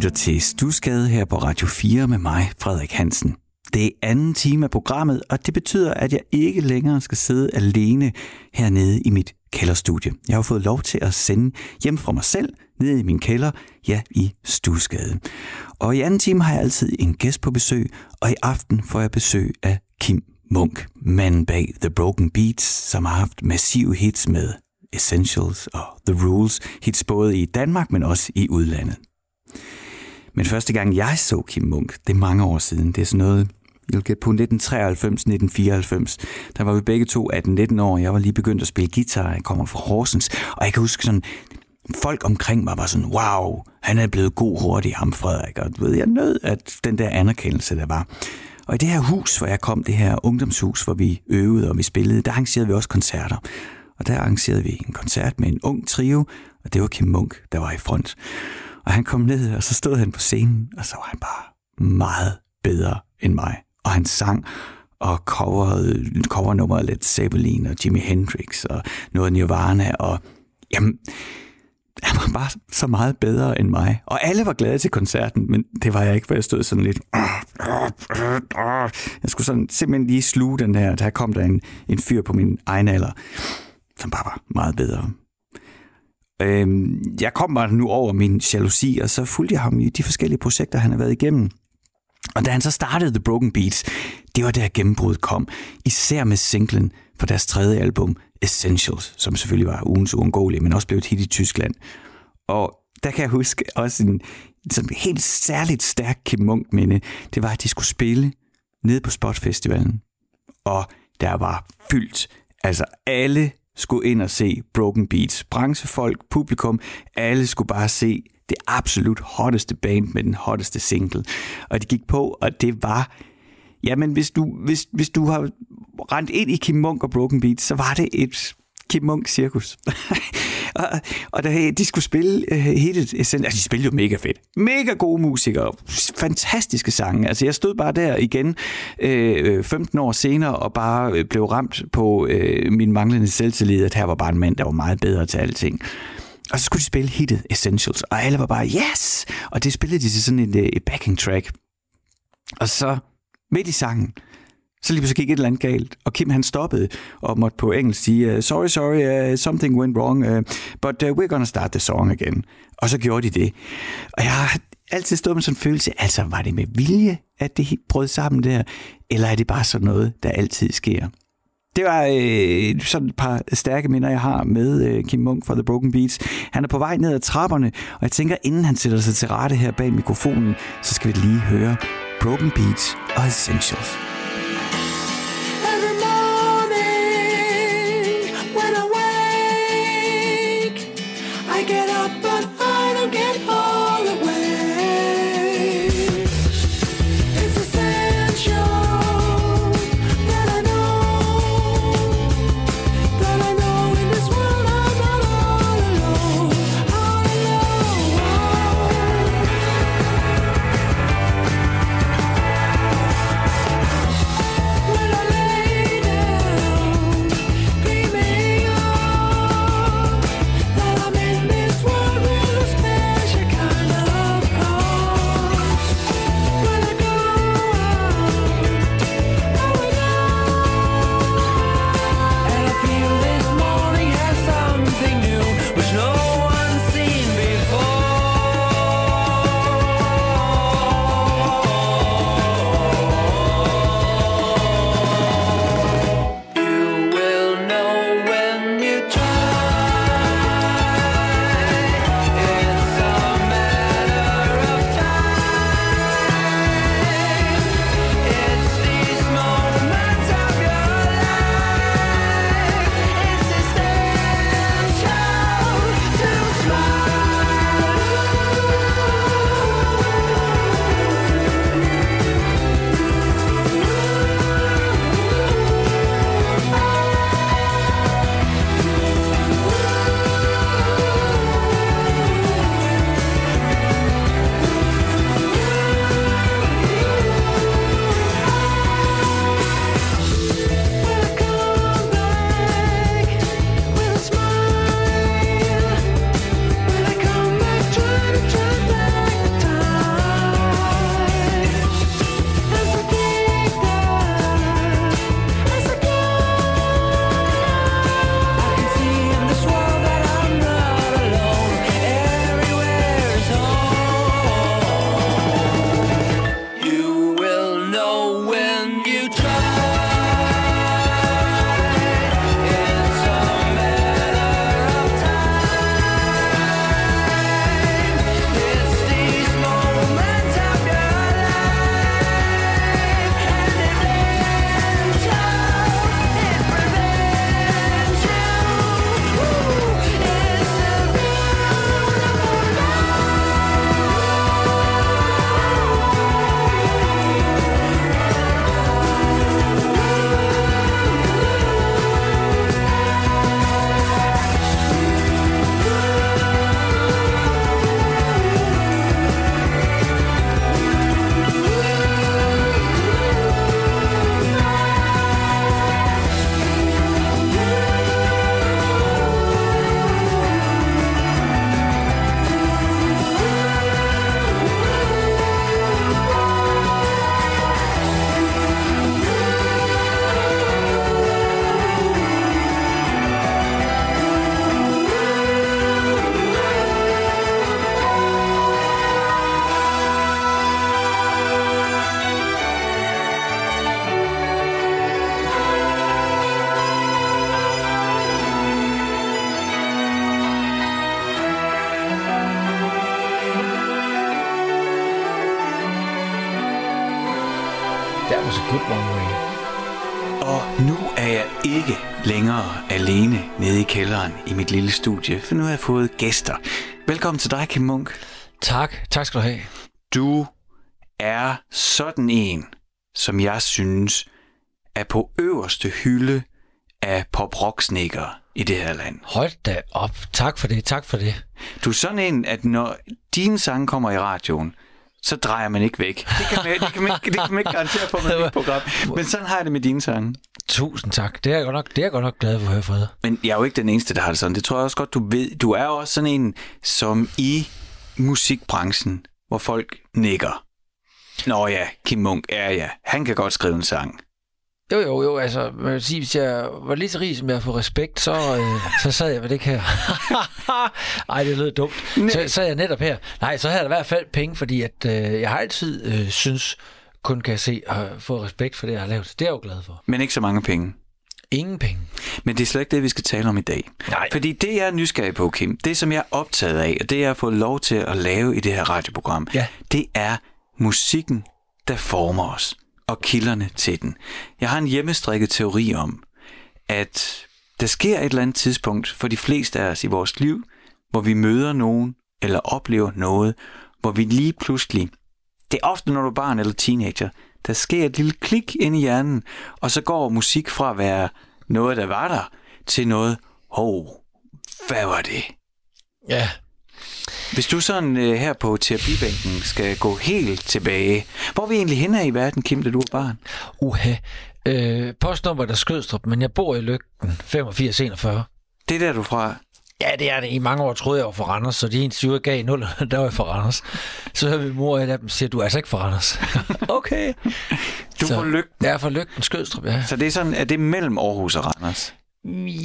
lytter til Stusgade her på Radio 4 med mig, Frederik Hansen. Det er anden time af programmet, og det betyder, at jeg ikke længere skal sidde alene hernede i mit kælderstudie. Jeg har fået lov til at sende hjem fra mig selv, ned i min kælder, ja, i Stusgade. Og i anden time har jeg altid en gæst på besøg, og i aften får jeg besøg af Kim Munk, manden bag The Broken Beats, som har haft massive hits med Essentials og The Rules, hits både i Danmark, men også i udlandet. Men første gang jeg så Kim Munk, det er mange år siden, det er sådan noget, jeg vil gætte på 1993-1994, der var vi begge to 18-19 år, jeg var lige begyndt at spille guitar, jeg kommer fra Horsens, og jeg kan huske sådan, folk omkring mig var sådan, wow, han er blevet god hurtigt, ham Frederik, og du ved, jeg nød, at den der anerkendelse, der var. Og i det her hus, hvor jeg kom, det her ungdomshus, hvor vi øvede og vi spillede, der arrangerede vi også koncerter. Og der arrangerede vi en koncert med en ung trio, og det var Kim Munk, der var i front. Og han kom ned, og så stod han på scenen, og så var han bare meget bedre end mig. Og han sang og coverede, covernummeret Led Zeppelin og Jimi Hendrix og noget Nirvana, og jamen, han var bare så meget bedre end mig. Og alle var glade til koncerten, men det var jeg ikke, for jeg stod sådan lidt... Jeg skulle sådan simpelthen lige sluge den her. Der kom der en, en fyr på min egen alder, som bare var meget bedre. Øh, jeg kom bare nu over min jalousi, og så fulgte jeg ham i de forskellige projekter, han har været igennem. Og da han så startede The Broken Beats, det var der gennembruddet kom. Især med singlen fra deres tredje album, Essentials, som selvfølgelig var ugens uundgåelige, men også blev et hit i Tyskland. Og der kan jeg huske også en sådan helt særligt stærk Kim Munk minde. Det var, at de skulle spille nede på Spot Festivalen. Og der var fyldt. Altså alle skulle ind og se Broken Beats. Branchefolk, publikum, alle skulle bare se det absolut hotteste band med den hotteste single. Og de gik på, og det var... Jamen, hvis du, hvis, hvis du har rent ind i Kim Munk og Broken Beats, så var det et Kim Munk cirkus. og, og da de skulle spille uh, hitet, altså de spillede jo mega fedt. Mega gode musikere, fantastiske sange. Altså jeg stod bare der igen uh, 15 år senere og bare blev ramt på uh, min manglende selvtillid, at her var bare en mand, der var meget bedre til alting. Og så skulle de spille hittet Essentials, og alle var bare, yes! Og det spillede de til sådan et, et backing track. Og så midt i sangen, så lige pludselig gik et eller andet galt, og Kim han stoppede og måtte på engelsk sige, øh, sorry, sorry, uh, something went wrong, uh, but uh, we're gonna start the song again. Og så gjorde de det. Og jeg har altid stået med sådan en følelse, altså var det med vilje, at det brød sammen der, eller er det bare sådan noget, der altid sker? Det var øh, sådan et par stærke minder, jeg har med øh, Kim Munk fra The Broken Beats. Han er på vej ned ad trapperne, og jeg tænker, inden han sætter sig til rette her bag mikrofonen, så skal vi lige høre Broken Beats og Essentials. Was a good one way. Og nu er jeg ikke længere alene nede i kælderen i mit lille studie, for nu har jeg fået gæster. Velkommen til dig, Kim Munk. Tak. Tak skal du have. Du er sådan en, som jeg synes er på øverste hylde af pop rock i det her land. Hold da op. Tak for det. Tak for det. Du er sådan en, at når dine sange kommer i radioen, så drejer man ikke væk. Det kan man, det kan man, det kan man ikke garantere for med mit program. Men sådan har jeg det med dine sange. Tusind tak. Det er jeg godt nok, det er jeg godt nok glad for at høre, Fred. Men jeg er jo ikke den eneste, der har det sådan. Det tror jeg også godt, du ved. Du er også sådan en, som i musikbranchen, hvor folk nikker. Nå ja, Kim Munk, ja ja, han kan godt skrive en sang. Jo, jo, jo, altså, man vil sige, hvis jeg var lige så rig, som jeg får respekt, så, øh, så sad jeg ved det her. Ej, det lyder dumt. Så, så er jeg netop her. Nej, så havde jeg i hvert fald penge, fordi at, øh, jeg har altid øh, synes, kun kan jeg se og få respekt for det, jeg har lavet. Det er jeg jo glad for. Men ikke så mange penge. Ingen penge. Men det er slet ikke det, vi skal tale om i dag. Nej. Fordi det, jeg er nysgerrig på, Kim, det som jeg er optaget af, og det jeg har fået lov til at lave i det her radioprogram, Ja. det er musikken, der former os, og kilderne til den. Jeg har en hjemmestrikket teori om, at der sker et eller andet tidspunkt for de fleste af os i vores liv, hvor vi møder nogen, eller oplever noget, hvor vi lige pludselig, det er ofte når du er barn eller teenager, der sker et lille klik ind i hjernen, og så går musik fra at være noget, der var der, til noget, hov, hvad var det? Ja. Hvis du sådan øh, her på terapibænken skal gå helt tilbage, hvor er vi egentlig henne i verden, Kim, da du var barn? Uha. Øh, postnummer der Skødstrup, men jeg bor i Lygten 8541. Det er der, du er fra. Ja, det er det. I mange år troede jeg var fra Randers, så de eneste, jeg gav i nul, der var jeg fra Randers. Så hører min mor et af dem siger, du er altså ikke fra Randers. okay. Du Så- er fra Lygten. Jeg er fra Lygten, Skødstrup, ja. Så det er sådan, at det er mellem Aarhus og Randers.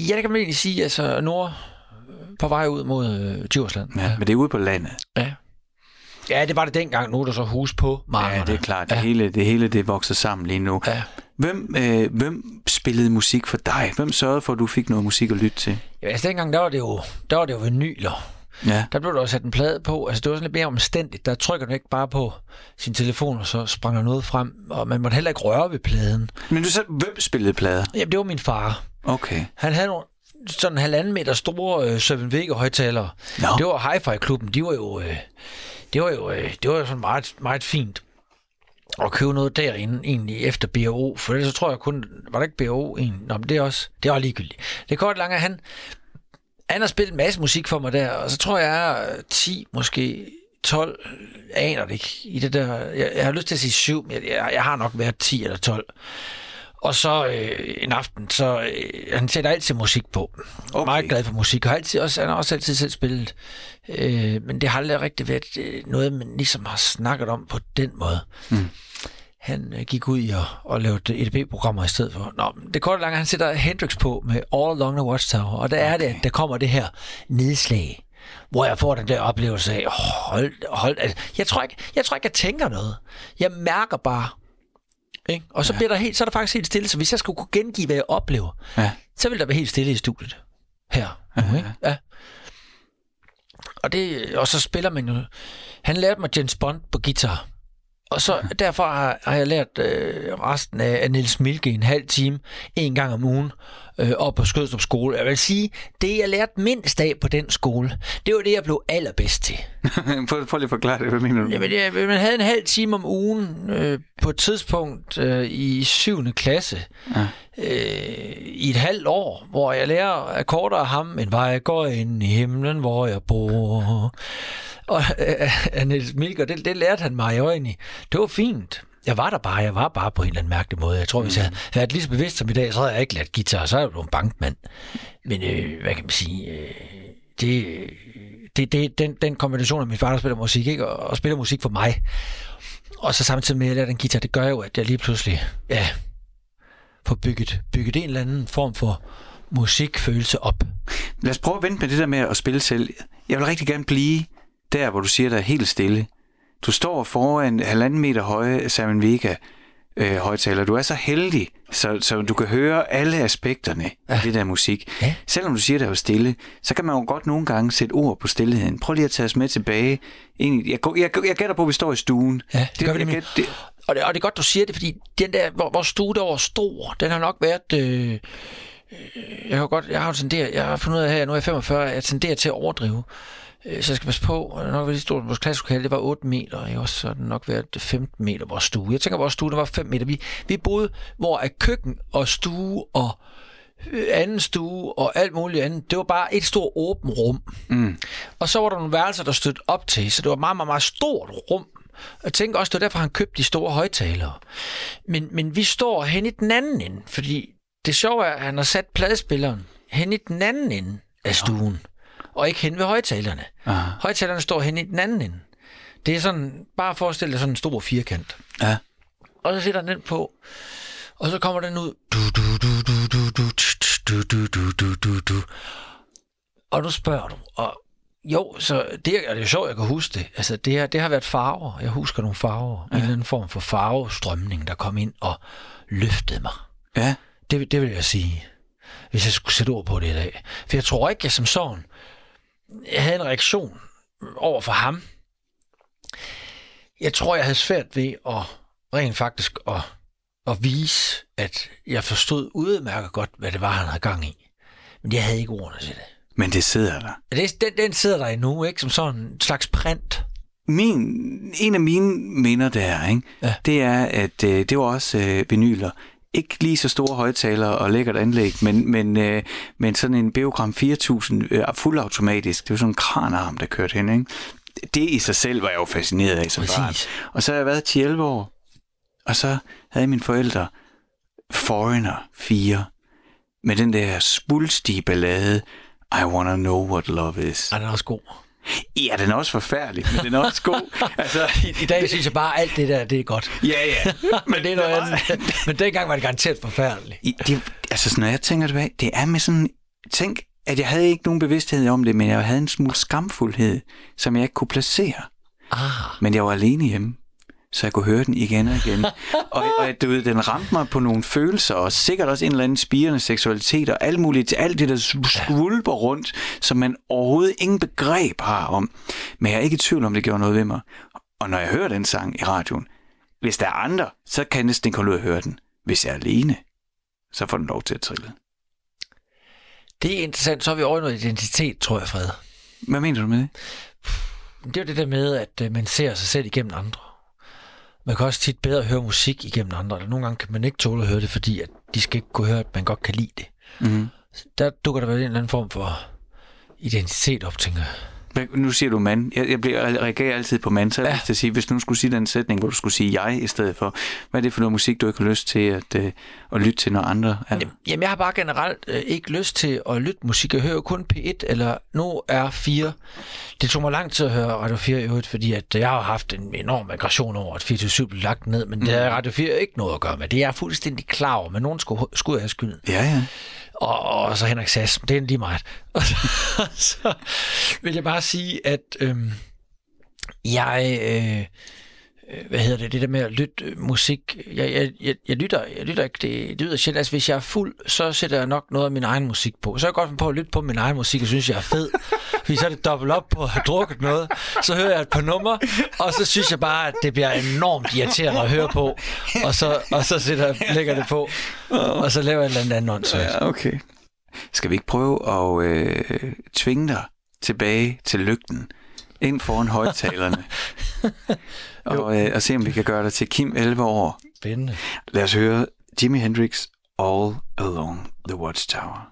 Ja, det kan man egentlig sige. Altså, nord på vej ud mod øh, Djursland. Ja, men det er ude på landet. ja. Ja, det var det dengang. Nu er der så hus på markerne. Ja, det er klart. Det, Ja. hele, det hele det vokser sammen lige nu. Ja. Hvem, øh, hvem spillede musik for dig? Hvem sørgede for, at du fik noget musik at lytte til? Ja, altså dengang, der var det jo, der var det jo vinyler. Ja. Der blev der også sat en plade på. Altså, det var sådan lidt mere omstændigt. Der trykker du ikke bare på sin telefon, og så sprang der noget frem. Og man måtte heller ikke røre ved pladen. Men du sagde, hvem spillede plader? Jamen, det var min far. Okay. Han havde nogle sådan en halvanden meter store øh, Søven Vega højtalere. Nå. Det var Hi-Fi-klubben. De var jo, øh, det var jo, øh, det var jo sådan meget, meget fint at købe noget derinde egentlig efter BO, for ellers så tror jeg kun, var der ikke BO egentlig? Nå, men det er også, det er også ligegyldigt. Det kort langt, at han, han har spillet en masse musik for mig der, og så tror jeg, jeg er 10, måske 12, aner det ikke, i det der, jeg, jeg har lyst til at sige 7, men jeg, jeg, jeg har nok været 10 eller 12. Og så øh, en aften, så øh, han sætter altid musik på. Okay. Meget glad for musik, og altid også, han har også altid selv spillet. Øh, men det har aldrig rigtig været øh, noget, man ligesom har snakket om på den måde. Mm. Han øh, gik ud og, og lavede EDB-programmer i stedet for. Nå, det korte lange, han sætter Hendrix på med All Along the Watchtower, og der okay. er det, at der kommer det her nedslag, hvor jeg får den der oplevelse af, hold, hold, altså, jeg, tror ikke, jeg tror ikke, jeg tænker noget. Jeg mærker bare, ikke? Og så, ja. bliver der helt, så er der faktisk helt stille, så hvis jeg skulle kunne gengive, hvad jeg oplever, Ja. så vil der være helt stille i studiet. Her. Nu, ikke? Ja. Og, det, og så spiller man jo... Han lærte mig James Bond på guitar. Og så derfor har, har jeg lært øh, resten af, af Niels Milke en halv time, en gang om ugen, øh, op på Skødstrup skole. Jeg vil sige, det jeg lærte mindst af på den skole, det var det, jeg blev allerbedst til. prøv, prøv lige at forklare det. Hvad mener du? Jamen, det, man havde en halv time om ugen øh, på et tidspunkt øh, i 7. klasse. Ja. Øh, I et halvt år, hvor jeg lærer akkorder af ham. En vej går ind i himlen, hvor jeg bor. Og øh, af Niels Milker, det, det lærte han mig jo egentlig. Det var fint. Jeg var der bare, jeg var bare på en eller anden mærkelig måde. Jeg tror, hvis jeg havde været lige så bevidst som i dag, så havde jeg ikke lært guitar, så er jeg blevet en bankmand. Men øh, hvad kan man sige? Øh, det, det, det, den, den kombination af min far, der spiller musik, ikke? Og, og spiller musik for mig, og så samtidig med, at jeg lærer den guitar, det gør jo, at jeg lige pludselig, ja, får bygget, bygget en eller anden form for musikfølelse op. Lad os prøve at vente med det der med at spille selv. Jeg vil rigtig gerne blive der, hvor du siger, der er helt stille. Du står foran halvanden meter høje Simon Vega øh, højtaler. Du er så heldig, så, så du kan høre alle aspekterne af det der musik. Ja. Selvom du siger, det er jo stille, så kan man jo godt nogle gange sætte ord på stillheden. Prøv lige at tage os med tilbage. Egentlig, jeg, jeg, jeg, jeg gætter på, at vi står i stuen. Ja, det gør vi jeg gætter- det, og, det, og det er godt, du siger det, fordi den der, hvor, hvor stue der var stor, den har nok været... Øh jeg har godt, jeg har tenderet, jeg har fundet ud af her, nu er jeg 45, jeg tenderer til at overdrive. Øh, så jeg skal passe på, nok været stort, vores klasselokale, det var 8 meter, ikke? også så det nok været 15 meter vores stue. Jeg tænker, vores stue, der var 5 meter. Vi, vi boede, hvor er køkken og stue og øh, anden stue og alt muligt andet. Det var bare et stort åbent rum. Mm. Og så var der nogle værelser, der stødte op til, så det var meget, meget, meget stort rum. Jeg tænker også, det var derfor, han købte de store højtalere. Men, men vi står hen i den anden ende, fordi det sjove er, at han har sat pladespilleren hen i den anden ende af stuen, ja. og ikke hen ved højtalerne. Aha. Højtalerne står hen i den anden ende. Det er sådan, bare forestil dig sådan en stor firkant. Ja. Og så sætter han den på, og så kommer den ud. Du, du, du, du, du, du, du, du, du, du, du, du. Og nu spørger du, og jo, så det, er, det er sjovt, jeg kan huske det. Altså, det, her, det har været farver. Jeg husker nogle farver. Ja. En eller anden form for farvestrømning, der kom ind og løftede mig. Ja. Det, det vil jeg sige, hvis jeg skulle sætte ord på det i dag. For jeg tror ikke, jeg som sådan jeg havde en reaktion over for ham. Jeg tror, jeg havde svært ved at rent faktisk at, at vise, at jeg forstod udmærket godt, hvad det var, han havde gang i. Men jeg havde ikke ordene til det. Men det sidder der. Det, den, den sidder der endnu, ikke? Som sådan en slags print. Min, en af mine minder der, ikke? Ja. det er, at øh, det var også øh, vinyler. Ikke lige så store højtalere og lækkert anlæg, men, men, øh, men sådan en Beogram 4000 øh, fuldautomatisk. Det var sådan en kranarm, der kørte hen. Ikke? Det i sig selv var jeg jo fascineret af som Præcis. barn. Og så har jeg været 10-11 år, og så havde mine forældre Foreigner 4 med den der spulstige ballade i wanna know what love is. Er den også god? Ja, den er også forfærdelig, men den er også god. altså, I, dag synes jeg bare, at alt det der, det er godt. Ja, ja. Men, det er noget andet. men dengang var det garanteret forfærdeligt. Det, altså, når jeg tænker tilbage, det er med sådan... Tænk, at jeg havde ikke nogen bevidsthed om det, men jeg havde en smule skamfuldhed, som jeg ikke kunne placere. Ah. Men jeg var alene hjemme så jeg kunne høre den igen og igen. og, og du ved, den ramte mig på nogle følelser, og sikkert også en eller anden spirende seksualitet, og alt muligt, alt det, der skvulper rundt, som man overhovedet ingen begreb har om. Men jeg er ikke i tvivl om, det gjorde noget ved mig. Og når jeg hører den sang i radioen, hvis der er andre, så kan jeg næsten ikke holde ud at høre den. Hvis jeg er alene, så får den lov til at trille. Det er interessant. Så har vi over noget identitet, tror jeg, Fred. Hvad mener du med det? Det er jo det der med, at øh, man ser sig selv igennem andre. Man kan også tit bedre høre musik igennem andre. Eller nogle gange kan man ikke tåle at høre det, fordi at de skal ikke kunne høre, at man godt kan lide det. Mm. Der dukker der vel en eller anden form for identitet op, tænker jeg. Nu siger du mand. Jeg, jeg, bliver, reagerer altid på mand, så jeg ja. til at sige, hvis du nu skulle sige den sætning, hvor du skulle sige jeg i stedet for, hvad er det for noget musik, du ikke har lyst til at, uh, at lytte til, når andre er Jamen, jeg har bare generelt uh, ikke lyst til at lytte musik. Jeg hører kun P1 eller nu er 4. Det tog mig lang tid at høre Radio 4 i øvrigt, fordi at jeg har haft en enorm aggression over, at 24 blev lagt ned, men mm. det har Radio 4 ikke noget at gøre med. Det er jeg fuldstændig klar over, men nogen skulle, skulle have skylden. Ja, ja og, og så Henrik Sass, det er lige meget. Og så, så vil jeg bare sige, at øhm, jeg... Øh, hvad hedder det, det der med at lytte musik, jeg, jeg, jeg, jeg, lytter, jeg lytter ikke, det, det lyder sjældent, altså hvis jeg er fuld, så sætter jeg nok noget af min egen musik på. Så er jeg godt på at lytte på min egen musik, og synes, jeg er fed, fordi så er det dobbelt op på at have drukket noget, så hører jeg et par numre, og så synes jeg bare, at det bliver enormt irriterende at høre på, og så, og så sætter, lægger det på, og så laver jeg et eller andet andet Ja, okay. Skal vi ikke prøve at øh, tvinge dig tilbage til lygten, ind foran højtalerne, og, øh, og se om vi kan gøre dig til Kim 11 år. Spændende. Lad os høre Jimi Hendrix All Along the Watchtower.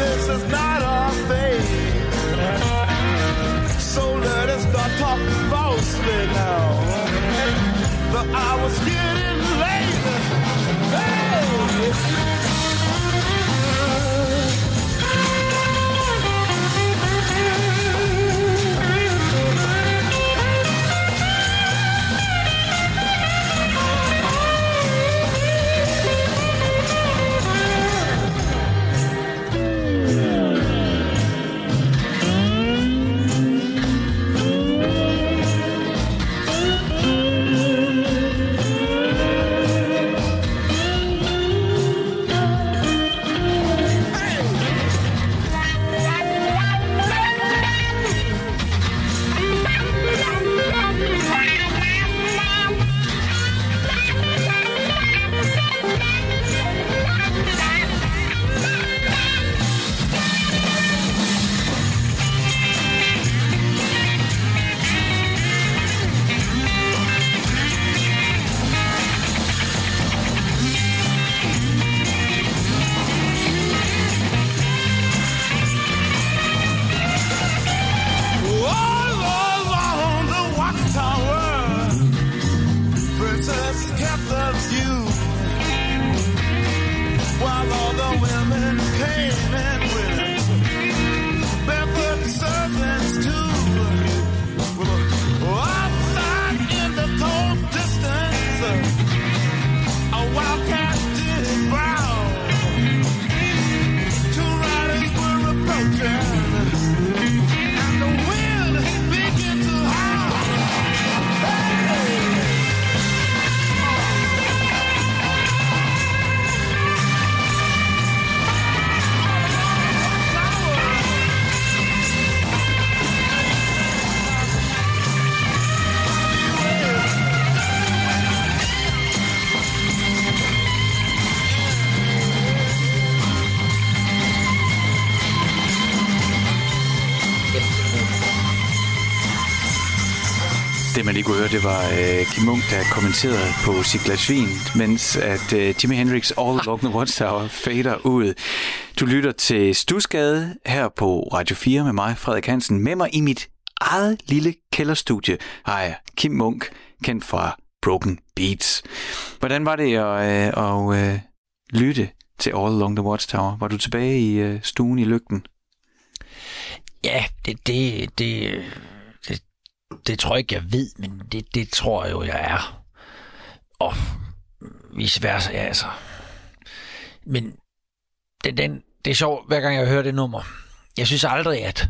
this is not Munk, der kommenterede på sit glas vin, mens at uh, Jimi Hendrix All Along the Watchtower fader ud. Du lytter til Stusgade her på Radio 4 med mig, Frederik Hansen. Med mig i mit eget lille kælderstudie har jeg Kim Munk, kendt fra Broken Beats. Hvordan var det at, uh, at uh, lytte til All Along the Watchtower? Var du tilbage i uh, stuen i lygten? Ja, det, det, det, det, tror jeg ikke, jeg ved, men det, det tror jeg jo, jeg er. Og vice versa, ja, altså. Men den, den, det er sjovt, hver gang jeg hører det nummer. Jeg synes aldrig, at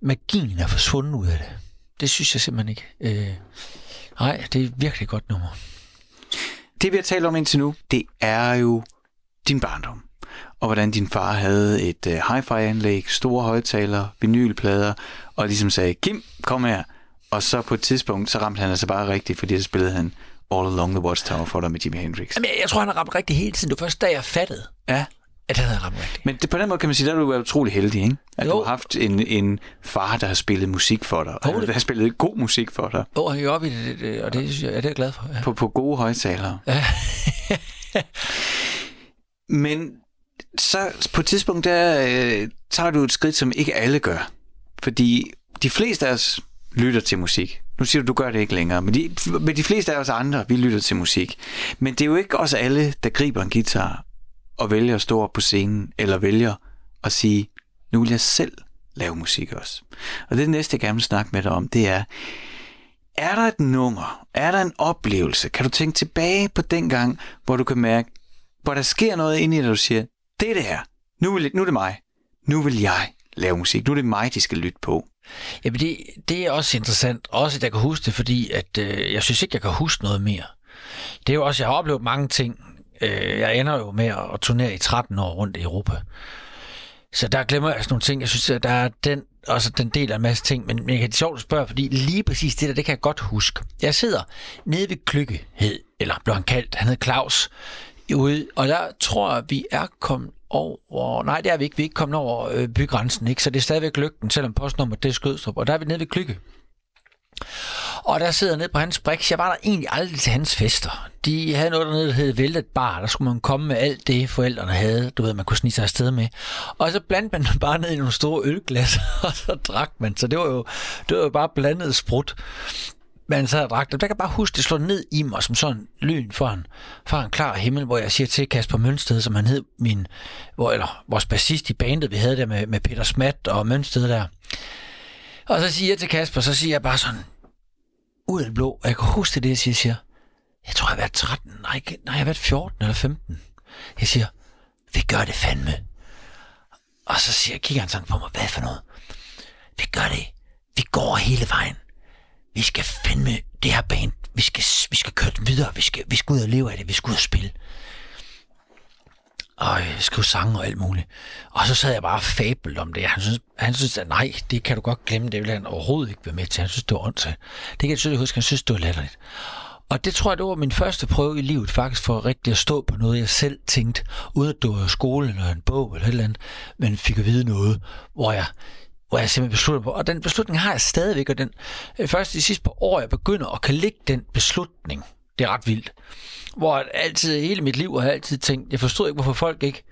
magien er forsvundet ud af det. Det synes jeg simpelthen ikke. Øh, nej, det er et virkelig godt nummer. Det vi har talt om indtil nu, det er jo din barndom. Og hvordan din far havde et øh, hi-fi-anlæg, store højtalere, vinylplader, og ligesom sagde, Kim, kom her. Og så på et tidspunkt, så ramte han altså bare rigtigt, fordi så spillede han All Along the Watchtower for dig med Jimi Hendrix. Jamen, jeg, jeg tror, han har ramt rigtigt hele tiden. Det var først da, jeg fattede, Ja, at han havde ramt rigtigt. men det, på den måde kan man sige, der er du været utrolig heldig, ikke? At Jo. du har haft en, en far, der har spillet musik for dig, Jo, og det- der har spillet god musik for dig, Åh, han gik op i det, det, det, og det, synes jeg, ja, det er jeg glad for. Ja. på, på gode højtalere. Ja. Men så på et tidspunkt, der øh, tager du et skridt, som ikke alle gør. Fordi de fleste af os lytter til musik. Nu siger du, du gør det ikke længere, men de, men de fleste af os andre, vi lytter til musik. Men det er jo ikke også alle, der griber en guitar og vælger at stå op på scenen, eller vælger at sige, nu vil jeg selv lave musik også. Og det næste, jeg gerne vil snakke med dig om, det er, er der et nummer? Er der en oplevelse? Kan du tænke tilbage på den gang, hvor du kan mærke, hvor der sker noget inde i dig, du siger, det er det her. Nu, vil, nu er det mig. Nu vil jeg lave musik. Nu er det mig, de skal lytte på. Jamen, det, det er også interessant. Også, at jeg kan huske det, fordi at, øh, jeg synes ikke, jeg kan huske noget mere. Det er jo også, jeg har oplevet mange ting. Øh, jeg ender jo med at turnere i 13 år rundt i Europa. Så der glemmer jeg sådan nogle ting. Jeg synes, at der er den, også den del af en masse ting. Men, men jeg kan det sjovt at spørge, fordi lige præcis det der, det kan jeg godt huske. Jeg sidder nede ved Klygge, hed, eller blev han kaldt, han hed Claus, ude, og der tror jeg, vi er kommet over, nej det er vi ikke, vi er ikke kommet over øh, bygrænsen, ikke? så det er stadigvæk lygten, selvom postnummer det er Skødstrup, og der er vi nede ved Klygge. Og der sidder nede på hans brix. Jeg var der egentlig aldrig til hans fester. De havde noget dernede, der hed Væltet Bar. Der skulle man komme med alt det, forældrene havde. Du ved, man kunne snige sig afsted med. Og så blandede man bare ned i nogle store ølglas, og så drak man. Så det var jo, det var jo bare blandet sprut manden sad og drak dem. Der kan bare huske, det slår ned i mig som sådan lyn for en, for en klar himmel, hvor jeg siger til Kasper Mønsted, som han hed, min, hvor, eller vores bassist i bandet, vi havde der med, med Peter Smat og Mønsted der. Og så siger jeg til Kasper, så siger jeg bare sådan, ud af det blå, og jeg kan huske det, jeg siger, jeg siger, jeg tror, jeg har været 13, nej, nej, jeg har været 14 eller 15. Jeg siger, vi gør det fandme. Og så siger, kigger han sådan på mig, hvad for noget? Vi gør det. Vi går hele vejen vi skal fandme det her band, vi skal, vi skal køre den videre, vi skal, vi skal ud og leve af det, vi skal ud og spille. Og øh, skrive sange og alt muligt. Og så sad jeg bare fabelt om det. Han synes, han synes at nej, det kan du godt glemme, det vil han overhovedet ikke være med til. Han synes, det var ondt Det kan jeg tydeligt huske, han synes, det var latterligt. Og det tror jeg, det var min første prøve i livet, faktisk for rigtig at stå på noget, jeg selv tænkte, uden at det var skole eller en bog eller et eller andet, men fik at vide noget, hvor jeg hvor jeg simpelthen besluttede på, og den beslutning har jeg stadigvæk, og den, øh, først de sidste par år, jeg begynder at kan lægge den beslutning. Det er ret vildt. Hvor altid, hele mit liv har jeg altid tænkt, jeg forstod ikke, hvorfor folk ikke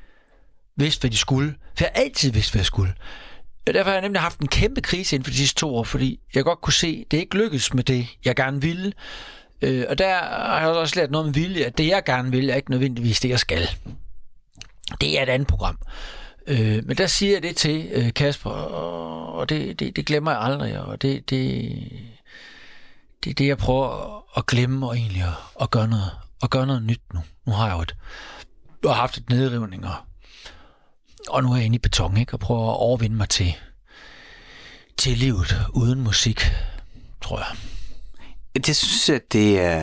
vidste, hvad de skulle. For jeg har altid vidst, hvad jeg skulle. Og derfor har jeg nemlig haft en kæmpe krise inden for de sidste to år, fordi jeg godt kunne se, at det ikke lykkedes med det, jeg gerne ville. Øh, og der har jeg også lært noget om vilje, at det, jeg gerne vil, er ikke nødvendigvis det, jeg skal. Det er et andet program. Øh, men der siger jeg det til øh, Kasper, og, og det, det, det glemmer jeg aldrig, og det, det, det er det, jeg prøver at glemme og egentlig at, at gøre noget, at gøre noget nyt nu. Nu har jeg jo et, jeg har haft et nedrivning, og, og nu er jeg inde i beton, ikke? og prøver at overvinde mig til, til livet uden musik, tror jeg. Det synes jeg, det er,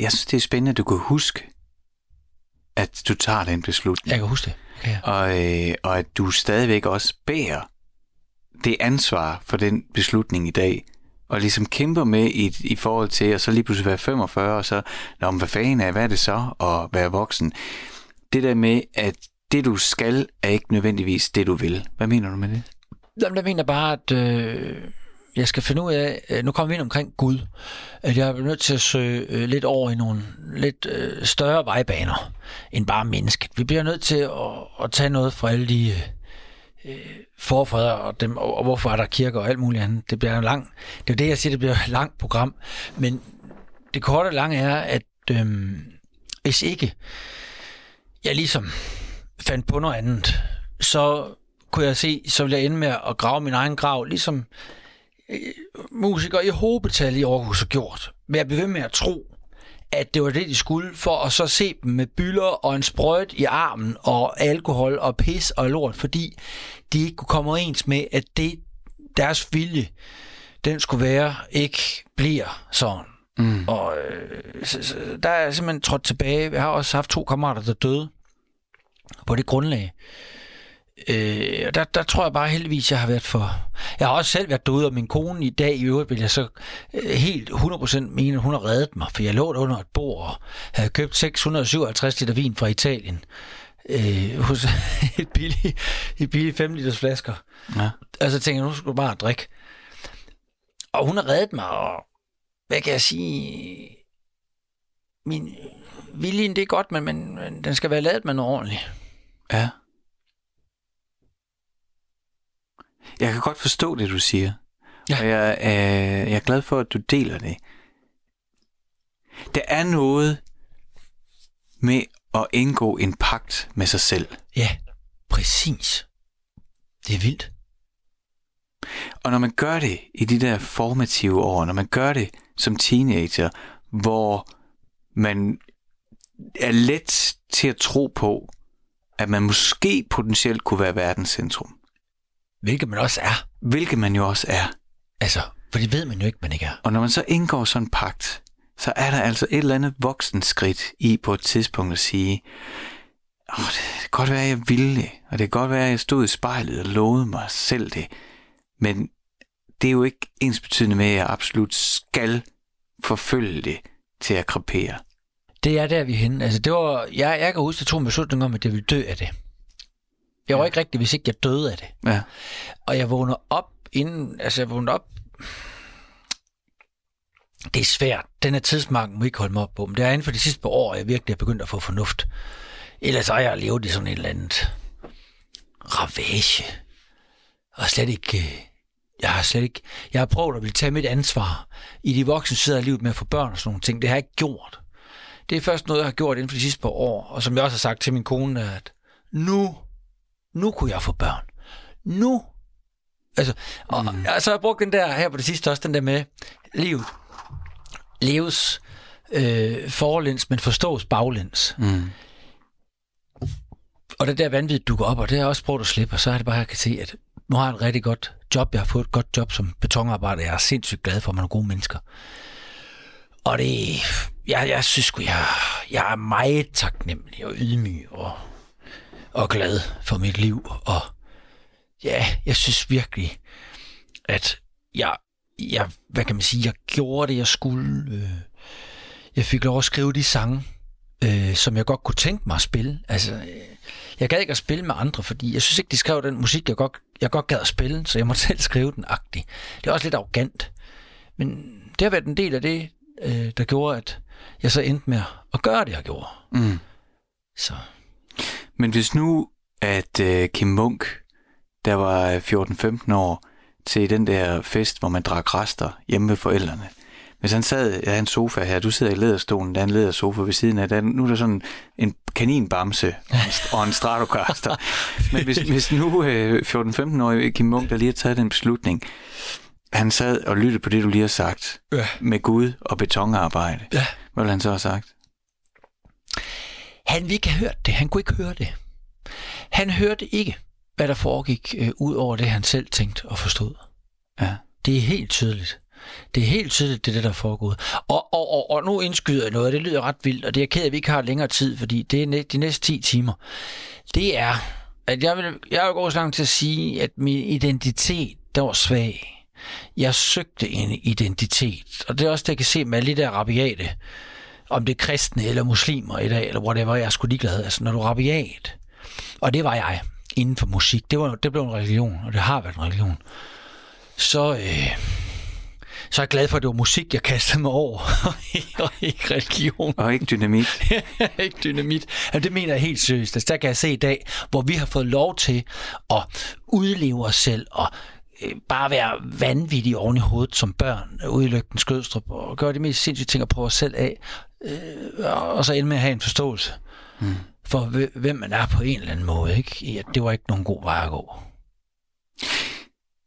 jeg synes, det er spændende, at du kan huske, at du tager den beslutning. Jeg kan huske det. Ja. Og, øh, og at du stadigvæk også bærer det ansvar for den beslutning i dag, og ligesom kæmper med i, i forhold til, at så lige pludselig være 45, og så, Nå, men hvad fanden er, hvad er det så, at være voksen? Det der med, at det du skal, er ikke nødvendigvis det du vil. Hvad mener du med det? Jamen, jeg mener bare, at øh, jeg skal finde ud af, øh, nu kommer vi ind omkring Gud, at jeg er nødt til at søge øh, lidt over i nogle lidt øh, større vejbaner end bare mennesket. Vi bliver nødt til at, at tage noget fra alle de øh, forfædre og, dem, og, og hvorfor er der kirker og alt muligt andet. Det bliver en lang, det er det, jeg siger, det bliver et langt program. Men det korte og lange er, at øh, hvis ikke jeg ligesom fandt på noget andet, så kunne jeg se, så ville jeg ende med at grave min egen grav, ligesom musikere i hobetal i Aarhus har gjort. Med at blive ved med at tro, at det var det, de skulle, for at så se dem med byller og en sprøjt i armen og alkohol og pis og lort, fordi de ikke kunne komme overens med, at det deres vilje, den skulle være, ikke bliver sådan. Mm. Og øh, så, så, der er simpelthen trådt tilbage. Jeg har også haft to kammerater, der døde på det grundlag. Øh, der, der tror jeg bare heldigvis, jeg har været for... Jeg har også selv været derude, og min kone i dag i øvrigt vil jeg så øh, helt 100% mene, hun har reddet mig, for jeg lå under et bord og havde købt 657 liter vin fra Italien øh, hos et billigt, et billigt 5 liters flasker. Ja. Altså tænker jeg, nu skal du bare drikke. Og hun har reddet mig, og hvad kan jeg sige? Min viljen, det er godt, men, men, men den skal være lavet med noget ordentligt. Ja. Jeg kan godt forstå det, du siger. Ja. Og jeg, øh, jeg er glad for, at du deler det. Der er noget med at indgå en pagt med sig selv. Ja, præcis. Det er vildt. Og når man gør det i de der formative år, når man gør det som teenager, hvor man er let til at tro på, at man måske potentielt kunne være verdens centrum, Hvilket man også er. Hvilket man jo også er. Altså, for det ved man jo ikke, man ikke er. Og når man så indgår sådan en pagt, så er der altså et eller andet voksenskridt i på et tidspunkt at sige, Åh, det kan godt være, at jeg ville det, og det kan godt være, at jeg stod i spejlet og lovede mig selv det, men det er jo ikke ens betydende med, at jeg absolut skal forfølge det til at krepere. Det er der, vi er henne. Altså, det var, jeg, jeg kan huske, at jeg tog en beslutning om, at jeg ville dø af det. Jeg var ja. ikke rigtig, hvis ikke jeg døde af det. Ja. Og jeg vågner op inden, altså jeg vågnede op det er svært. Den her tidsmarken må ikke holde mig op på. Men det er inden for de sidste par år, jeg virkelig er begyndt at få fornuft. Ellers har jeg levet i sådan et eller andet ravage. Og slet ikke... øh, Jeg har slet ikke... Jeg har prøvet at ville tage mit ansvar i de voksne sider af livet med at få børn og sådan nogle ting. Det har jeg ikke gjort. Det er først noget, jeg har gjort inden for de sidste par år. Og som jeg også har sagt til min kone, at nu, nu kunne jeg få børn. Nu. Altså, og, mm. og så har jeg brugt den der her på det sidste også, den der med livet. Leves øh, forlæns, men forstås baglæns. Mm. Og det der vanvid dukker op, og det har jeg også prøvet at slippe, og så er det bare, at jeg kan se, at nu har jeg et rigtig godt job. Jeg har fået et godt job som betonarbejder. Jeg er sindssygt glad for, at man er gode mennesker. Og det, jeg, jeg synes sgu, jeg, jeg er meget taknemmelig og ydmyg og, og glad for mit liv. Og ja, jeg synes virkelig, at jeg, jeg, hvad kan man sige, jeg gjorde det, jeg skulle. Øh, Jeg fik lov at skrive de sange, øh, som jeg godt kunne tænke mig at spille. Altså, øh, jeg gad ikke at spille med andre, fordi jeg synes ikke, de skrev den musik, jeg godt, jeg godt gad at spille, så jeg måtte selv skrive den agtig. Det er også lidt arrogant. Men det har været en del af det, øh, der gjorde, at jeg så endte med at gøre det, jeg gjorde. Mm. Så Men hvis nu, at øh, Kim Munk, der var 14-15 år, til den der fest, hvor man drak rester hjemme ved forældrene, hvis han sad, er en sofa her, du sidder i læderstolen, der er en lædersofa ved siden af, der, er- nu er der sådan en kaninbamse og en, og en Stratocaster. Men hvis, hvis nu øh, 14-15-årige Kim Munk, der lige har taget den beslutning, han sad og lyttede på det, du lige har sagt, Ja. med Gud og betonarbejde, Ja. hvad ville han så have sagt? Han ville ikke have hørt det. Han kunne ikke høre det. Han hørte ikke, hvad der foregik øh, ud over det, han selv tænkte og forstod. Ja. Det er helt tydeligt. Det er helt tydeligt, det er det, der er foregået. Og, og, og, og nu indskyder jeg noget, det lyder ret vildt, og det er ked af, at vi ikke har længere tid, fordi det er de næste 10 timer. Det er, at jeg vil, jeg vil gå så langt til at sige, at min identitet, der var svag. Jeg søgte en identitet, og det er også det, jeg kan se med alle de der rabiate, om det er kristne eller muslimer i dag, eller whatever, jeg er sgu ligeglad. Altså, når du er rabiat, og det var jeg inden for musik, det, var, det blev en religion, og det har været en religion, så, øh, så er jeg glad for, at det var musik, jeg kastede mig over, og ikke religion. Og ikke dynamit. ikke dynamit. Altså, det mener jeg helt seriøst. Altså, der kan jeg se i dag, hvor vi har fået lov til at udleve os selv og øh, bare være vanvittige oven i hovedet som børn ude i Lygten Skødstrup og gøre de mest sindssyge ting og prøve os selv af. Øh, og så ende med at have en forståelse mm. for, hv- hvem man er på en eller anden måde. Ikke? At det var ikke nogen god vej at gå.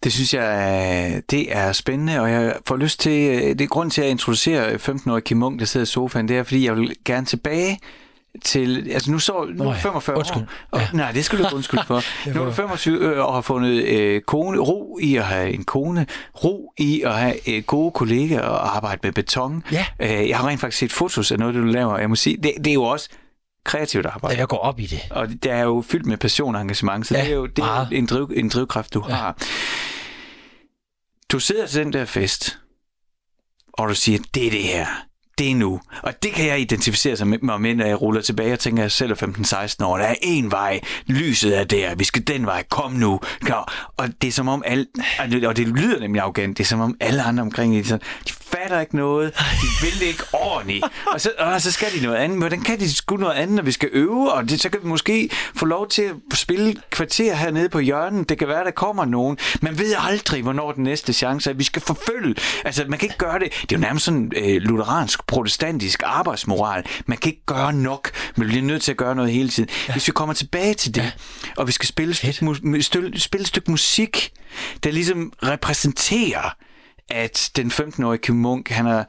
Det synes jeg, det er spændende, og jeg får lyst til, øh, det er grund til at introducere 15-årige Kim Munk, der sidder i sofaen, det er, fordi jeg vil gerne tilbage til, altså nu så, nu er ja, 45 undskyld. år, og, Ja. nej, det skal du ikke undskylde for. nu er du 25 år og har fundet øh, kone, ro i at have en kone, ro i at have øh, gode kollegaer og arbejde med beton. Ja. Øh, jeg har rent faktisk set fotos af noget, du laver, jeg må sige, det, det er jo også kreativt arbejde. Og jeg går op i det. Og det er jo fyldt med passion og engagement, så Ja, det er jo, det er jo en, driv, en drivkraft, du Ja. har. Du sidder til den der fest, og du siger, det er det her. Det er nu. Og det kan jeg identificere sig med, med, når jeg ruller tilbage og tænker, at jeg selv er 15-16 år. Der er en vej. Lyset er der. Vi skal den vej. Kom nu. Kom. Og det er som om alle... Og det lyder nemlig arrogant. Det er som om alle andre omkring de, sådan, de fatter ikke noget. De vil det ikke ordentligt. Og så, og så skal de noget andet. Men hvordan kan de sgu noget andet, når vi skal øve? Og det, så kan vi måske få lov til at spille kvarter hernede på hjørnet. Det kan være, der kommer nogen. Man ved aldrig, hvornår den næste chance er. Vi skal forfølge. Altså, man kan ikke gøre det. Det er jo nærmest sådan øh, lutheransk, protestantisk arbejdsmoral. Man kan ikke gøre nok. Man bliver nødt til at gøre noget hele tiden. Ja. Hvis vi kommer tilbage til det, ja. og vi skal spille et, stykke, mu- spille, spille et stykke musik, der ligesom repræsenterer, at den 15-årige Kim Munk, han er,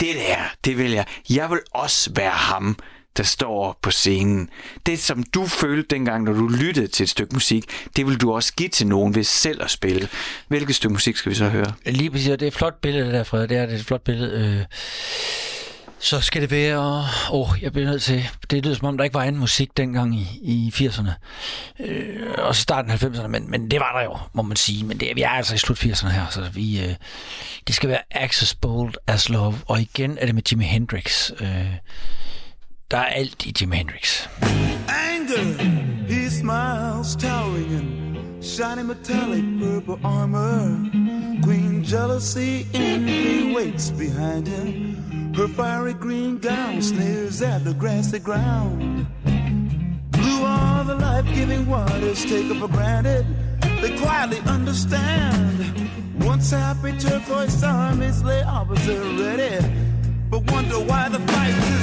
det der, det vil jeg. Jeg vil også være ham, der står på scenen. Det, som du følte dengang, når du lyttede til et stykke musik, det vil du også give til nogen ved selv at spille. Hvilket stykke musik skal vi så høre? Lige præcis, det er et flot billede, der, Fred. Det er, det er et flot billede. Øh, så skal det være... Åh, oh, jeg bliver nødt til... Det lyder som om, der ikke var anden musik dengang i, i 80'erne. Øh, og så starten af 90'erne, men, men det var der jo, må man sige. Men det, vi er altså i slut 80'erne her, så vi... Øh, det skal være Access Bold as Love. Og igen er det med Jimi Hendrix. Øh, der er alt i Jimi Hendrix. anger. He smiles, towering in shiny metallic purple armor. Between jealousy, envy waits behind him. Her fiery green gown sneers at the grassy ground. Blue are the life-giving waters taken for granted. They quietly understand. Once happy turquoise armies lay opposite ready, but wonder why the fight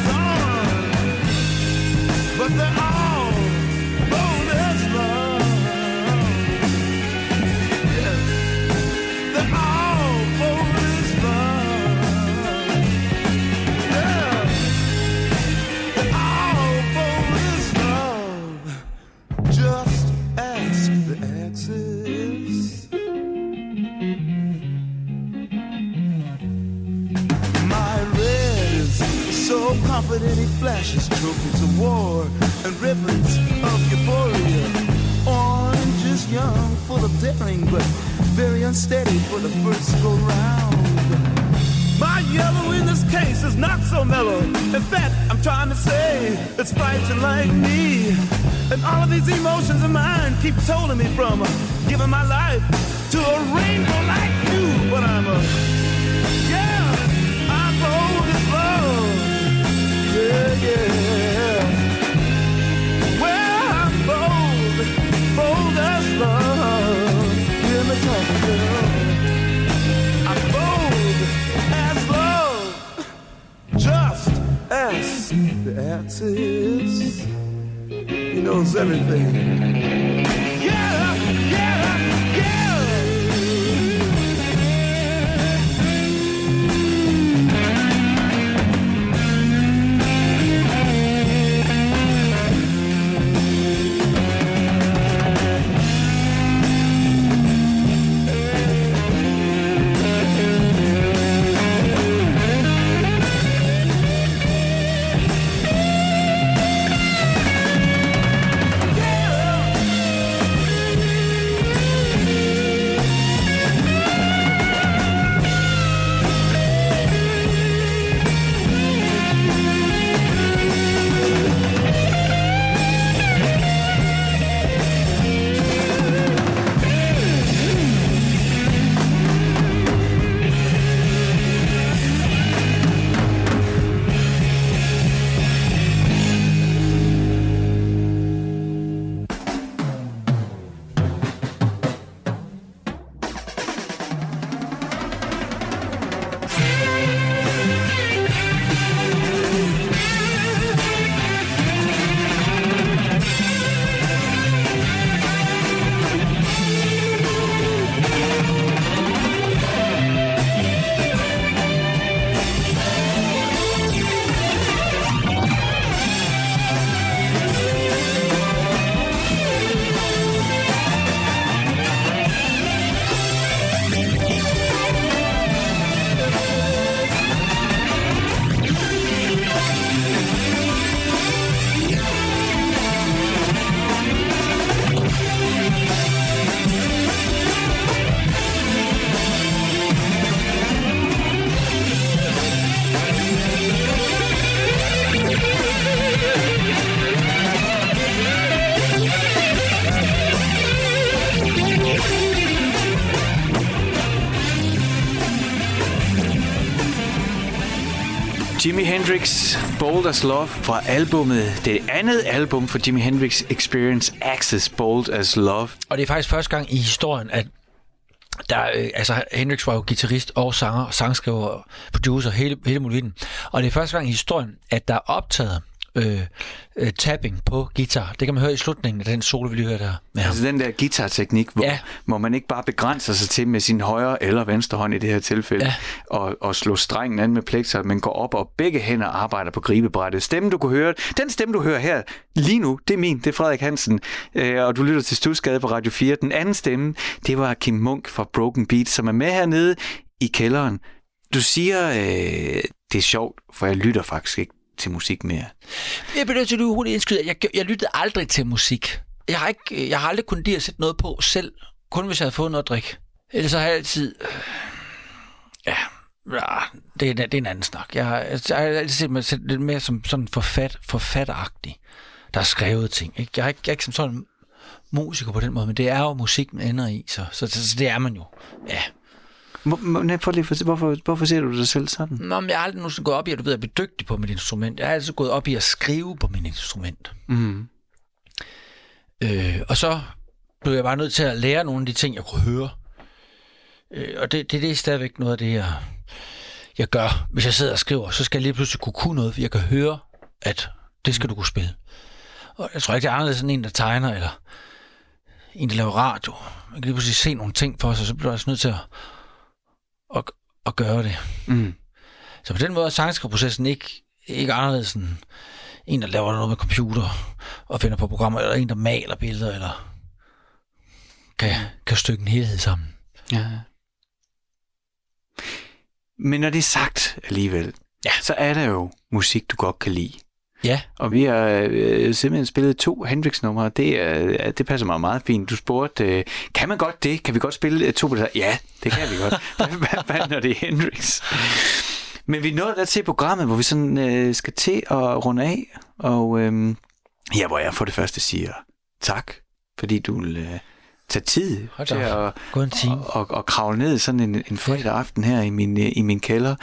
these emotions of mine. Keep tolling me from giving my life kills everything. Jimi Hendrix, Bold as Love fra albummet, det andet album for Jimi Hendrix Experience Access, Bold as Love. Og det er faktisk første gang i historien, at der, øh, altså Hendrix var jo guitarist og sanger, sangskriver og producer, hele, hele muligheden. Og det er første gang i historien, at der er optaget øh, øh, tapping på guitar. Det kan man høre i slutningen af den solo, vi lige hørte der. Ja. Altså den der guitarteknik, hvor, Ja. hvor man ikke bare begrænser sig til med sin højre eller venstre hånd i det her tilfælde, Ja. og, og slå strengen an med plekter, men går op og begge hænder arbejder på gribebrættet. Stemmen, du kunne høre, den stemme, du hører her lige nu, det er min, det er Frederik Hansen, øh, og du lytter til Stusgade på Radio 4. Den anden stemme, det var Kim Munk fra Broken Beat, som er med hernede i kælderen. Du siger, øh, det er sjovt, for jeg lytter faktisk ikke til musik mere. Jeg bliver nødt til at hurtigt indskyde, at jeg, jeg lyttede aldrig til musik. Jeg har, ikke, jeg har aldrig kunnet lide at sætte noget på selv, kun hvis jeg havde fået noget at drikke. Ellers så har jeg altid... øh, Ja, ja det, er, det er en anden snak. Jeg har, altså, jeg har altid set mig selv lidt mere som sådan forfat, forfatteragtig, der har skrevet ting. Ikke? Jeg, er ikke, jeg er ikke som sådan musiker på den måde, men det er jo musik, man ender i, så, så, så, så det er man jo. Ja. Hvor, prøv lige, for- hvorfor, hvorfor ser du dig selv sådan? Nå, men jeg har aldrig nogensinde gået op i, at du ved, at blive dygtig på mit instrument. Jeg har altid gået op i at skrive på mit instrument. Mm. Øh, og så blev jeg bare nødt til at lære nogle af de ting, jeg kunne høre. Øh, og det, det, det er stadigvæk noget af det, jeg, jeg gør. Hvis jeg sidder og skriver, så skal jeg lige pludselig kunne kunne noget, for jeg kan høre, at det skal du kunne spille. Og jeg tror ikke, det er anderledes end en, der tegner, eller en, der laver radio. Man kan lige pludselig se nogle ting for sig, så bliver du altså nødt til at, at, at gøre det. Mm. Så på den måde er sangskriveprocessen ikke, ikke anderledes end en, der laver noget med computer og finder på programmer, eller en, der maler billeder, eller kan, kan stykke en helhed sammen. Ja. Men når det er sagt alligevel, Ja. så er der jo musik, du godt kan lide. Ja, Og vi har øh, simpelthen spillet to Hendrix-numre. Det, er, det passer mig meget fint. Du spurgte, øh, kan man godt det? Kan vi godt spille øh, to på det? Ja, det kan vi godt. Hvad- når det er Hendrix? Men vi nåede der til programmet, hvor vi sådan øh, skal til at runde af. Og øh, ja, hvor jeg for det første siger tak, fordi du vil øh, tage tid Hold til da at og, og, og kravle ned sådan en, en fredag aften her i min, øh, i min kælder.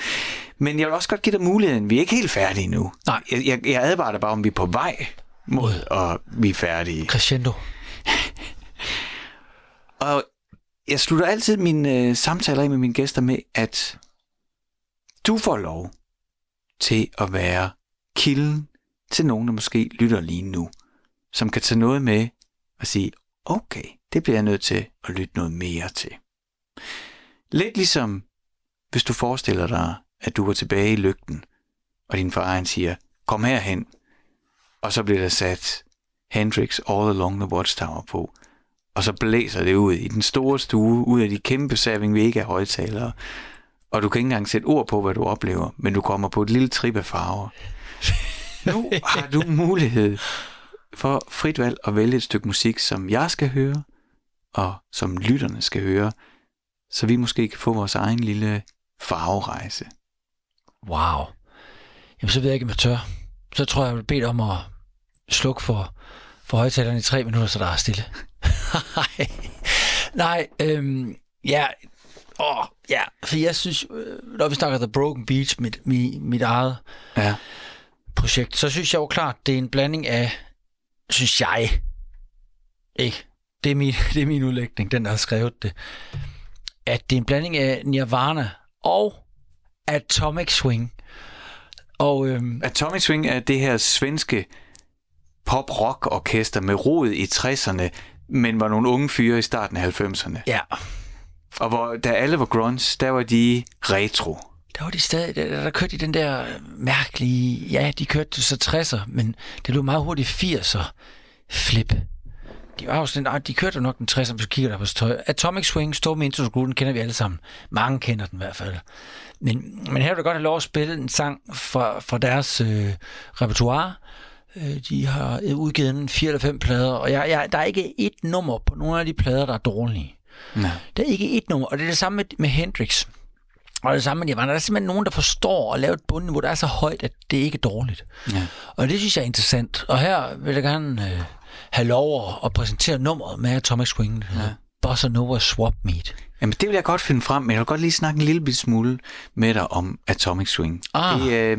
Men jeg vil også godt give dig muligheden. Vi er ikke helt færdige nu. Nej. Jeg, jeg, jeg advarer dig bare, om vi er på vej mod at vi er færdige. Crescendo. Og jeg slutter altid mine øh, samtaler med mine gæster med, at du får lov til at være kilden til nogen, der måske lytter lige nu, som kan tage noget med og sige, okay, det bliver jeg nødt til at lytte noget mere til. Lidt ligesom, hvis du forestiller dig, at du var tilbage i lygten, og din far han siger, kom herhen, og så bliver der sat Hendrix All Along the Watchtower på, og så blæser det ud i den store stue, ud af de kæmpe Saving Vega højtalere, og du kan ikke engang sætte ord på, hvad du oplever, men du kommer på et lille trip af farver. Nu har du mulighed for frit valg at vælge et stykke musik, som jeg skal høre, og som lytterne skal høre, så vi måske kan få vores egen lille farverejse. Wow. Jamen, så ved jeg ikke, om jeg tør. Så tror jeg, jeg vil bede om at slukke for, for højtalerne i tre minutter, så der er stille. Nej. Nej, øhm, ja. Åh, ja, for jeg synes, øh, når vi snakker The Broken Beach, mit, mit, mit eget Ja. projekt, så synes jeg jo klart, det er en blanding af, synes jeg, ikke? Det er min, det er min udlægning, den der har skrevet det. At det er en blanding af Nirvana og Atomic Swing. Og øhm, Atomic Swing er det her svenske pop-rock-orkester med rod i 60'erne, men var nogle unge fyre i starten af 90'erne. ja, Og hvor, da alle var grunge, der var de retro. der var de stadig, der, der kørte de den der mærkelige, ja, de kørte så 60'er, men det blev meget hurtigt 80'er flip. De var jo sådan, ah, de kørte jo nok den 60'er, hvis du kigger der på tøj. Atomic Swing, Storm Into the Groove, den kender vi alle sammen. Mange kender den i hvert fald. Men, men her vil jeg godt have lov at spille en sang fra, fra deres øh, repertoire. Øh, de har udgivet en fire eller fem plader, og jeg, jeg, der er ikke et nummer på nogle af de plader, der er dårlige. Nej. Der er ikke et nummer, og det er det samme med, med Hendrix. Og det samme med Nirvana. Der er simpelthen nogen, der forstår at lave et bundniveau, der er så højt, at det ikke er dårligt. Ja. Og det synes jeg er interessant. Og her vil jeg gerne øh, have lov at, at præsentere nummeret med Atomic Swing. Ja. Bossa Nova Swap Meet. Jamen, det vil jeg godt finde frem, men jeg vil godt lige snakke en lille bit smule med dig om Atomic Swing. Ah. Det, øh,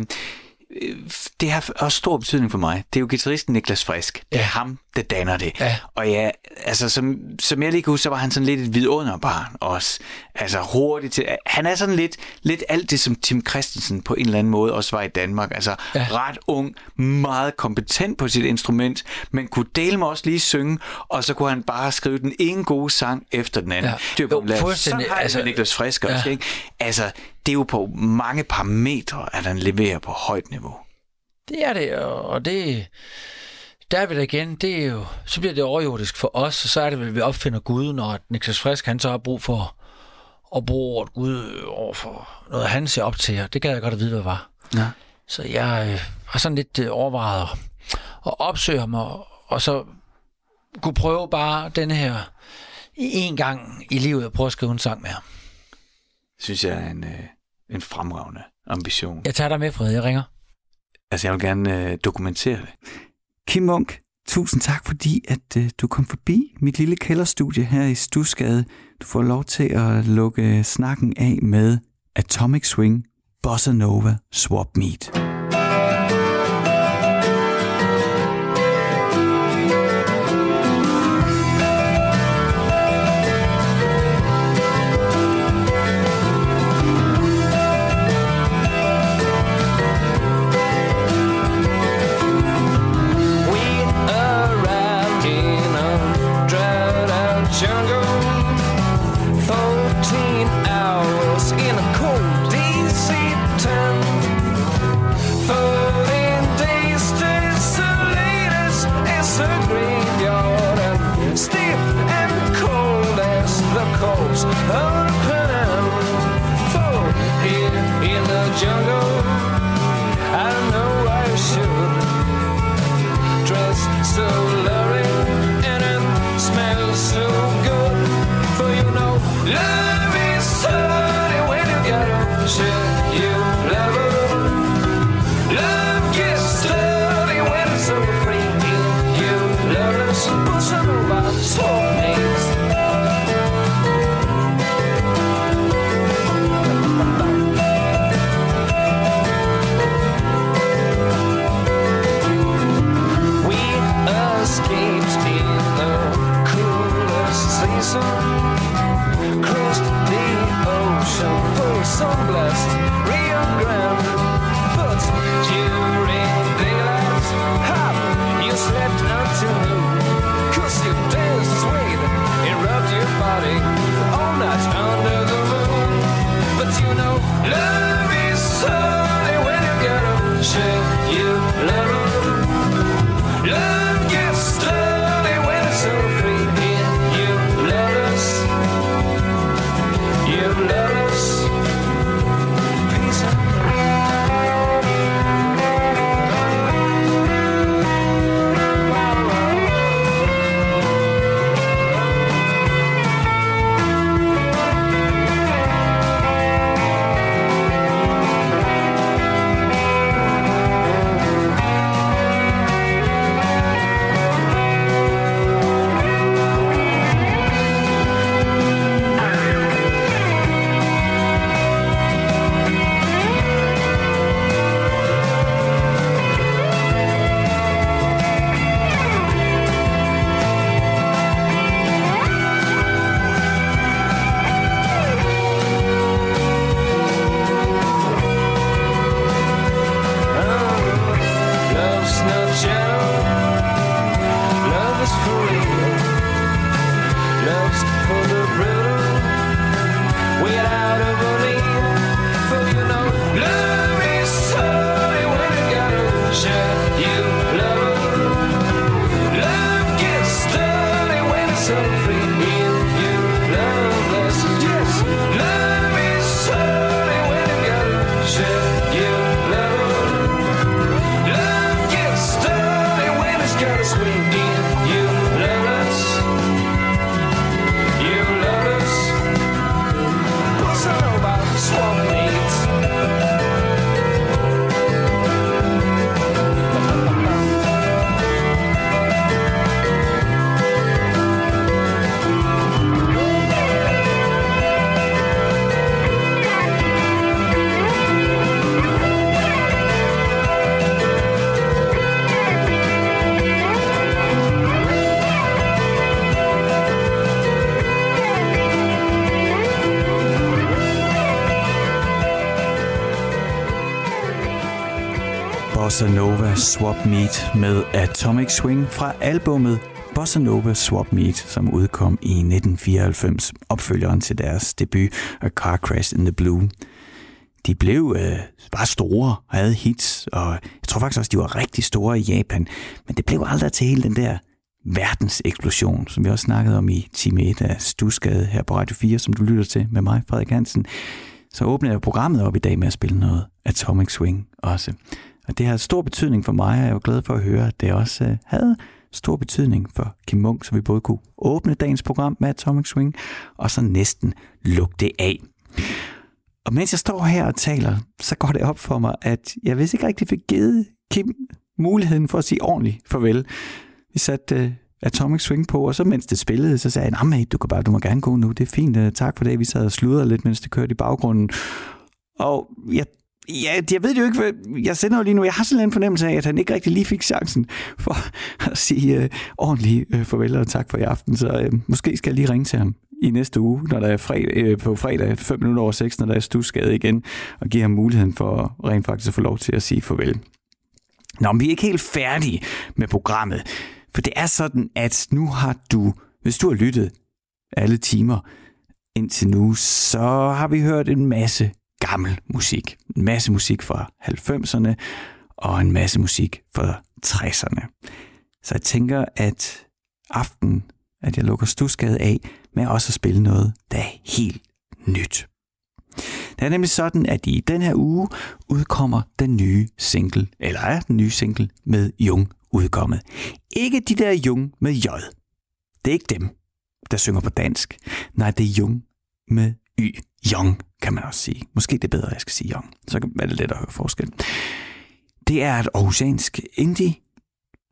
øh, det har også stor betydning for mig. Det er jo gitarristen Niklas Frisk. Det er Ja. ham, der danner det. Ja. Og ja, altså, som, som jeg lige kan huske, så var han sådan lidt et vidunderbarn også. Altså hurtigt til... Han er sådan lidt, lidt alt det, som Tim Christensen på en eller anden måde også var i Danmark. Altså Ja. ret ung, meget kompetent på sit instrument, men kunne dele med også lige synge, og så kunne han bare skrive den ene gode sang efter den anden. Ja. Det er jo, Jo, Sådan har altså- Niklas Frisk også, Ja. ikke? Altså, det er jo på mange parametre, at han leverer på højt niveau. Det er det, og det... Der er vi der igen, det er jo, så bliver det overjordisk for os, og så er det at vi opfinder Gud, når Niklas Frisk, han så har brug for at bruge ordet Gud over for noget, han ser op til, og det gad jeg godt at vide, hvad det var. Ja. Så jeg øh, har sådan lidt øh, overvejet at, at opsøge ham, og, og så kunne prøve bare den her en gang i livet at prøve at skrive en sang med ham. Synes jeg er en, øh, en fremragende ambition. Jeg tager dig med, Fred. Jeg ringer. Altså, jeg vil gerne øh, dokumentere det. Kim Munk, tusind tak, fordi at øh, du kom forbi mit lille kælderstudie her i Stusgade. Du får lov til at lukke snakken af med Atomic Swing, Bossa Nova, Swap Meet. Swap Meet med Atomic Swing fra albummet Bossa Nova Swap Meet, som udkom i 1994, opfølgeren til deres debut A Car Crash in the Blue. De blev øh, bare store og havde hits, og jeg tror faktisk også, de var rigtig store i Japan, men det blev aldrig til hele den der verdenseksplosion, som vi også snakkede om i time 1 af Stusgade her på Radio 4, som du lytter til med mig, Frederik Hansen. Så åbner jeg programmet op i dag med at spille noget Atomic Swing også. Og det har stor betydning for mig, og jeg er jo glad for at høre, at det også øh, havde stor betydning for Kim Munk, så vi både kunne åbne dagens program med Atomic Swing, og så næsten lukke det af. Og mens jeg står her og taler, så går det op for mig, at jeg vist ikke rigtig fik givet Kim muligheden for at sige ordentligt farvel. Vi satte øh, Atomic Swing på, og så mens det spillede, så sagde jeg, nej, du kan bare, du må gerne gå nu, det er fint, øh, tak for det. Vi sad og sludrede lidt, mens det kørte i baggrunden. Og jeg Ja, jeg ved jo ikke, hvad jeg sender jo lige nu. Jeg har sådan en fornemmelse af, at han ikke rigtig lige fik chancen for at sige øh, ordentligt øh, farvel og tak for i aften. Så øh, måske skal jeg lige ringe til ham i næste uge, når der er fredag, øh, på fredag 5 minutter over 6, når der er stuskade igen, og give ham muligheden for rent faktisk at få lov til at sige farvel. Nå, men vi er ikke helt færdige med programmet, for det er sådan, at nu har du, hvis du har lyttet alle timer indtil nu, så har vi hørt en masse gammel musik. En masse musik fra 90'erne og en masse musik fra 60'erne. Så jeg tænker, at aften, at jeg lukker stusskade af med også at spille noget, der er helt nyt. Det er nemlig sådan, at i den her uge udkommer den nye single, eller er den nye single med Jung udkommet. Ikke de der Jung med J. Det er ikke dem, der synger på dansk. Nej, det er Jung med Y. Young, kan man også sige. Måske det er bedre, at jeg skal sige Young. Så er det let at høre forskel. Det er et aarhusiansk indie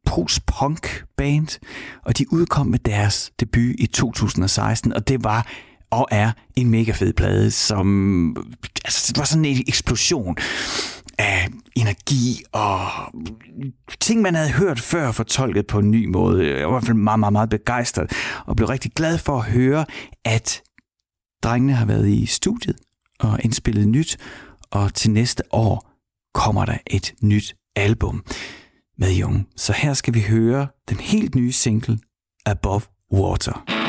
post-punk band, og de udkom med deres debut i 2016, og det var og er en mega fed plade, som altså, det var sådan en eksplosion af energi og ting, man havde hørt før fortolket på en ny måde. Jeg var i hvert fald meget, meget, meget begejstret og blev rigtig glad for at høre, at drengene har været i studiet og indspillet nyt, og til næste år kommer der et nyt album med Jung. Så her skal vi høre den helt nye single Above Water.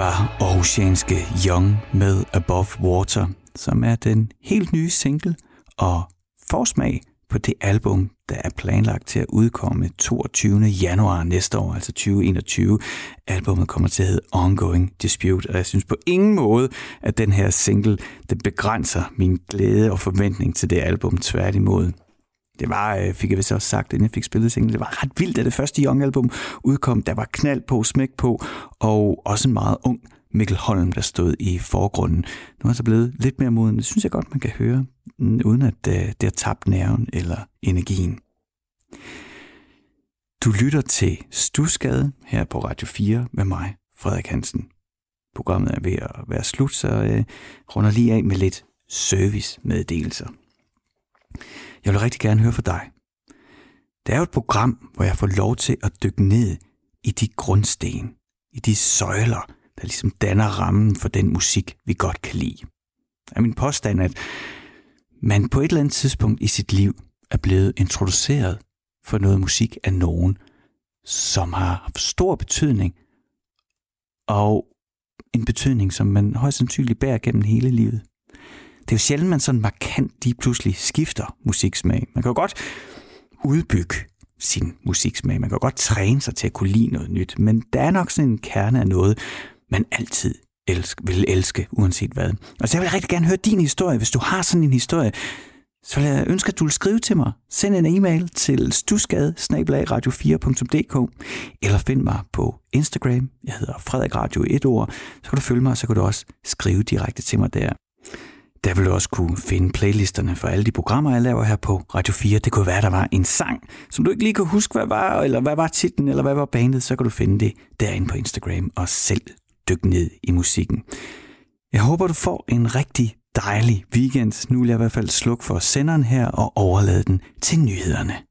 Var Aarhusianske Young med Above Water, som er den helt nye single og forsmag på det album, der er planlagt til at udkomme 22. januar næste år, altså 2021. Albummet kommer til at hedde Ongoing Dispute, og jeg synes på ingen måde, at den her single, den begrænser min glæde og forventning til det album tværtimod. Det var, øh, fik jeg vist også sagt, inden jeg fik spillet single, det var ret vildt, at det første Young-album udkom. Der var knald på, smæk på, og også en meget ung Mikkel Holm, der stod i forgrunden. Nu er han så blevet lidt mere moden. Det synes jeg godt, man kan høre, mm, uden at øh, det har tabt nerven eller energien. Du lytter til Stusgade her på Radio 4 med mig, Frederik Hansen. Programmet er ved at være slut, så uh, runder lige af med lidt servicemeddelelser. Jeg vil rigtig gerne høre fra dig. Det er jo et program, hvor jeg får lov til at dykke ned i de grundsten, i de søjler, der ligesom danner rammen for den musik, vi godt kan lide. Det er min påstand, at man på et eller andet tidspunkt i sit liv er blevet introduceret for noget musik af nogen, som har haft stor betydning, og en betydning, som man højst sandsynligt bærer gennem hele livet. Det er jo sjældent, man sådan markant lige pludselig skifter musiksmag. Man kan jo godt udbygge sin musiksmag. Man kan jo godt træne sig til at kunne lide noget nyt, men der er nok sådan en kerne af noget, man altid elsk, vil elske, uanset hvad. Og så jeg vil rigtig gerne høre din historie. Hvis du har sådan en historie, så vil jeg ønske, at du vil skrive til mig. Send en e-mail til stusgade radio 4dk eller find mig på Instagram. Jeg hedder Frederik Radio 1 ord. Så kan du følge mig, og så kan du også skrive direkte til mig der. Der vil du også kunne finde playlisterne for alle de programmer, jeg laver her på Radio 4. Det kunne være, der var en sang, som du ikke lige kan huske, hvad var, eller hvad var titlen, eller hvad var bandet, så kan du finde det derinde på Instagram og selv dykke ned i musikken. Jeg håber, du får en rigtig dejlig weekend. Nu vil jeg i hvert fald slukke for senderen her og overlade den til nyhederne.